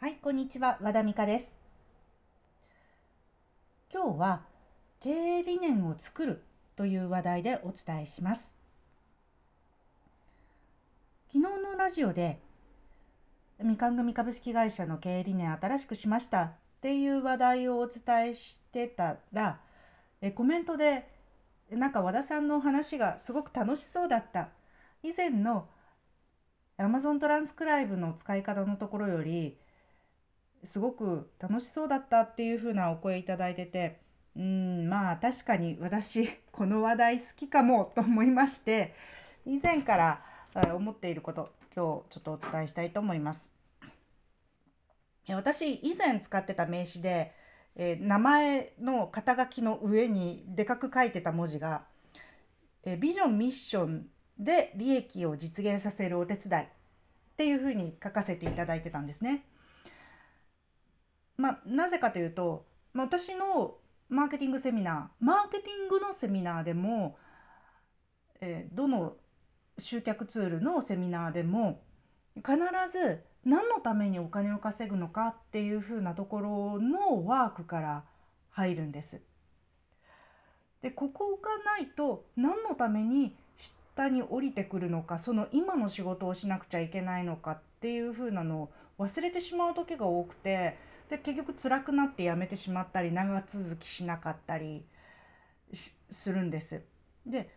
はい、こんにちは。和田美香です。今日は経営理念を作るという話題でお伝えします。昨日のラジオでみかん組株式会社の経営理念新しくしましたっていう話題をお伝えしてたらえコメントでなんか和田さんの話がすごく楽しそうだった以前の Amazon トランスクライブの使い方のところよりすごく楽しそうだったっていう風なお声いただいててうんまあ確かに私この話題好きかもと思いまして以前から思っていること今日ちょっとお伝えしたいと思います。私以前使ってた名刺で、え、名前の肩書きの上にでかく書いてた文字が、え、ビジョンミッションで利益を実現させるお手伝いっていうふうに書かせていただいてたんですね。まあ、なぜかというと、ま、私のマーケティングセミナーマーケティングのセミナーでも、えー、どの集客ツールのセミナーでも必ず何のためにお金を稼ぐのかっていうふうなところのワークから入るんです。でここがないと何のために下に降りてくるのかその今の仕事をしなくちゃいけないのかっていうふうなのを忘れてしまう時が多くてで結局辛くなってやめてしまったり長続きしなかったりするんです。で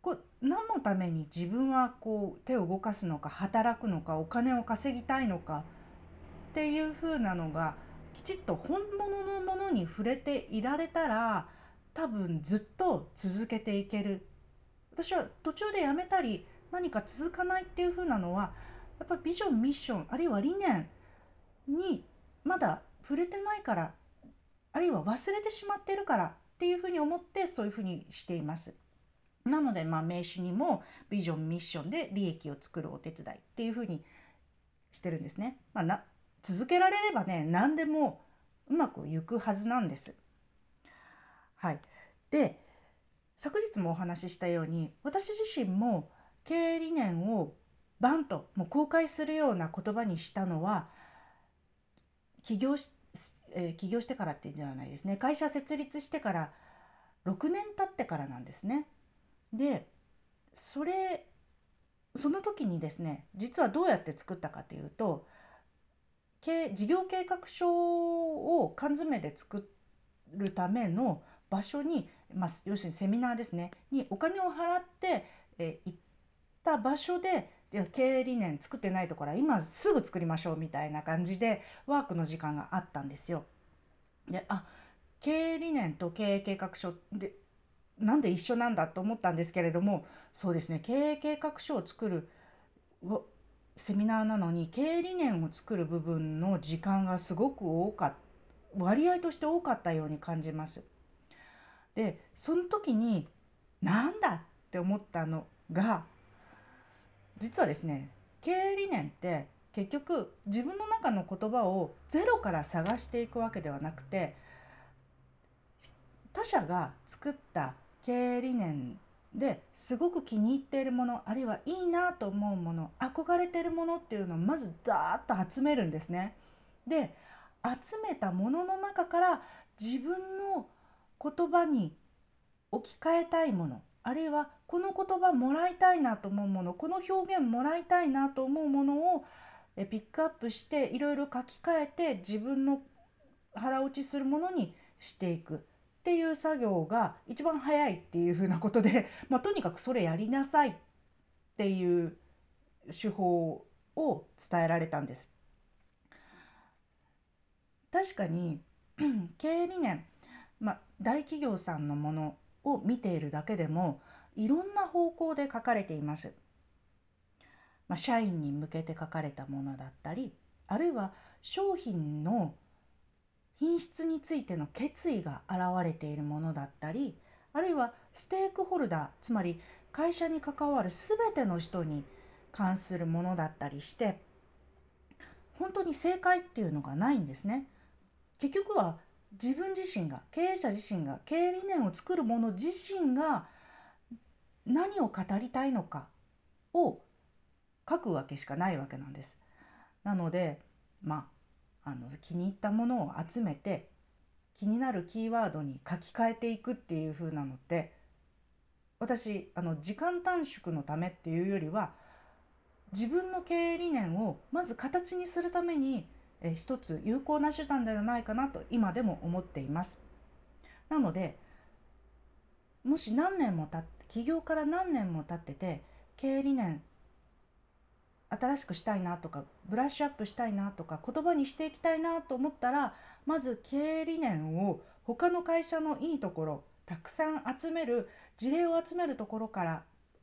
こ何のために自分はこう手を動かすのか働くのかお金を稼ぎたいのかっていう風なのがきちっと本物のものに触れていられたら多分ずっと続けていける私は途中でやめたり何か続かないっていう風なのはやっぱビジョンミッションあるいは理念にまだ触れてないからあるいは忘れてしまってるからっていうふうに思ってそういうふうにしています。なので、まあ、名刺にもビジョンミッションで利益を作るお手伝いっていうふうにしてるんですね。まあ、な続けられればね何でもうまくいくはずなんです。はい、で昨日もお話ししたように私自身も経営理念をバンともう公開するような言葉にしたのは起業し、えー、起業してからっていうんではないですね会社設立してから6年経ってからなんですね。でそれその時にですね実はどうやって作ったかというと事業計画書を缶詰で作るための場所に、まあ、要するにセミナーですねにお金を払って、えー、行った場所でいや経営理念作ってないところは今すぐ作りましょうみたいな感じでワークの時間があったんですよ。であ経営理念と経営計画書でなんで一緒なんだと思ったんですけれどもそうですね経営計画書を作るセミナーなのに経営理念を作る部分の時間がすごく多かった割合として多かったように感じます。でその時になんだって思ったのが実はですね経営理念って結局自分の中の言葉をゼロから探していくわけではなくて他者が作った経営理念ですごく気に入っているものあるいはいいなと思うもの憧れているものっていうのをまずダーッと集めるんですね。で集めたものの中から自分の言葉に置き換えたいものあるいはこの言葉もらいたいなと思うものこの表現もらいたいなと思うものをピックアップしていろいろ書き換えて自分の腹落ちするものにしていくっていう作業が一番早いっていうふうなことで、まあ、とにかくそれやりなさいっていう手法を伝えられたんです。確かに 経営理念、まあ、大企業さんのものを見ているだけでもいろんな方向で書かれています。まあ、社員に向けて書かれたものだったりあるいは商品の品質についての決意が現れているものだったりあるいはステークホルダーつまり会社に関わる全ての人に関するものだったりして本当に正解っていうのがないんですね。結局は自分自身が経営者自身が経営理念を作る者自身が何を語りたいのかを書くわけしかないわけなんです。なのでまああの気に入ったものを集めて気になるキーワードに書き換えていくっていう風なのって私あの時間短縮のためっていうよりは自分の経営理念をまず形にするためにえ一つ有効な手段ではないかなと今でも思っています。なのでもし何年も経って起業から何年も経ってて経営理念新しくしたいなとかブラッシュアップしたいなとか言葉にしていきたいなと思ったらまず経営理念を他の会社のいいところたくさん集める事例を集めるところから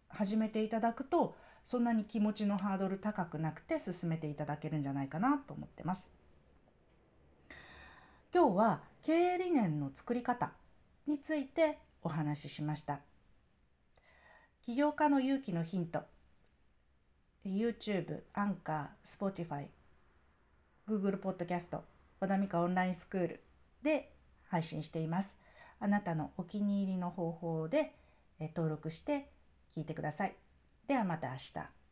始めていただくとそんなに気持ちのハードル高くなくて進めていただけるんじゃないかなと思ってます。今日は経営理念の作り方についてお話ししました。起業家の勇気のヒント YouTube、アンカー、Spotify、Google Podcast、和田美香オンラインスクールで配信しています。あなたのお気に入りの方法で登録して聞いてください。ではまた明日。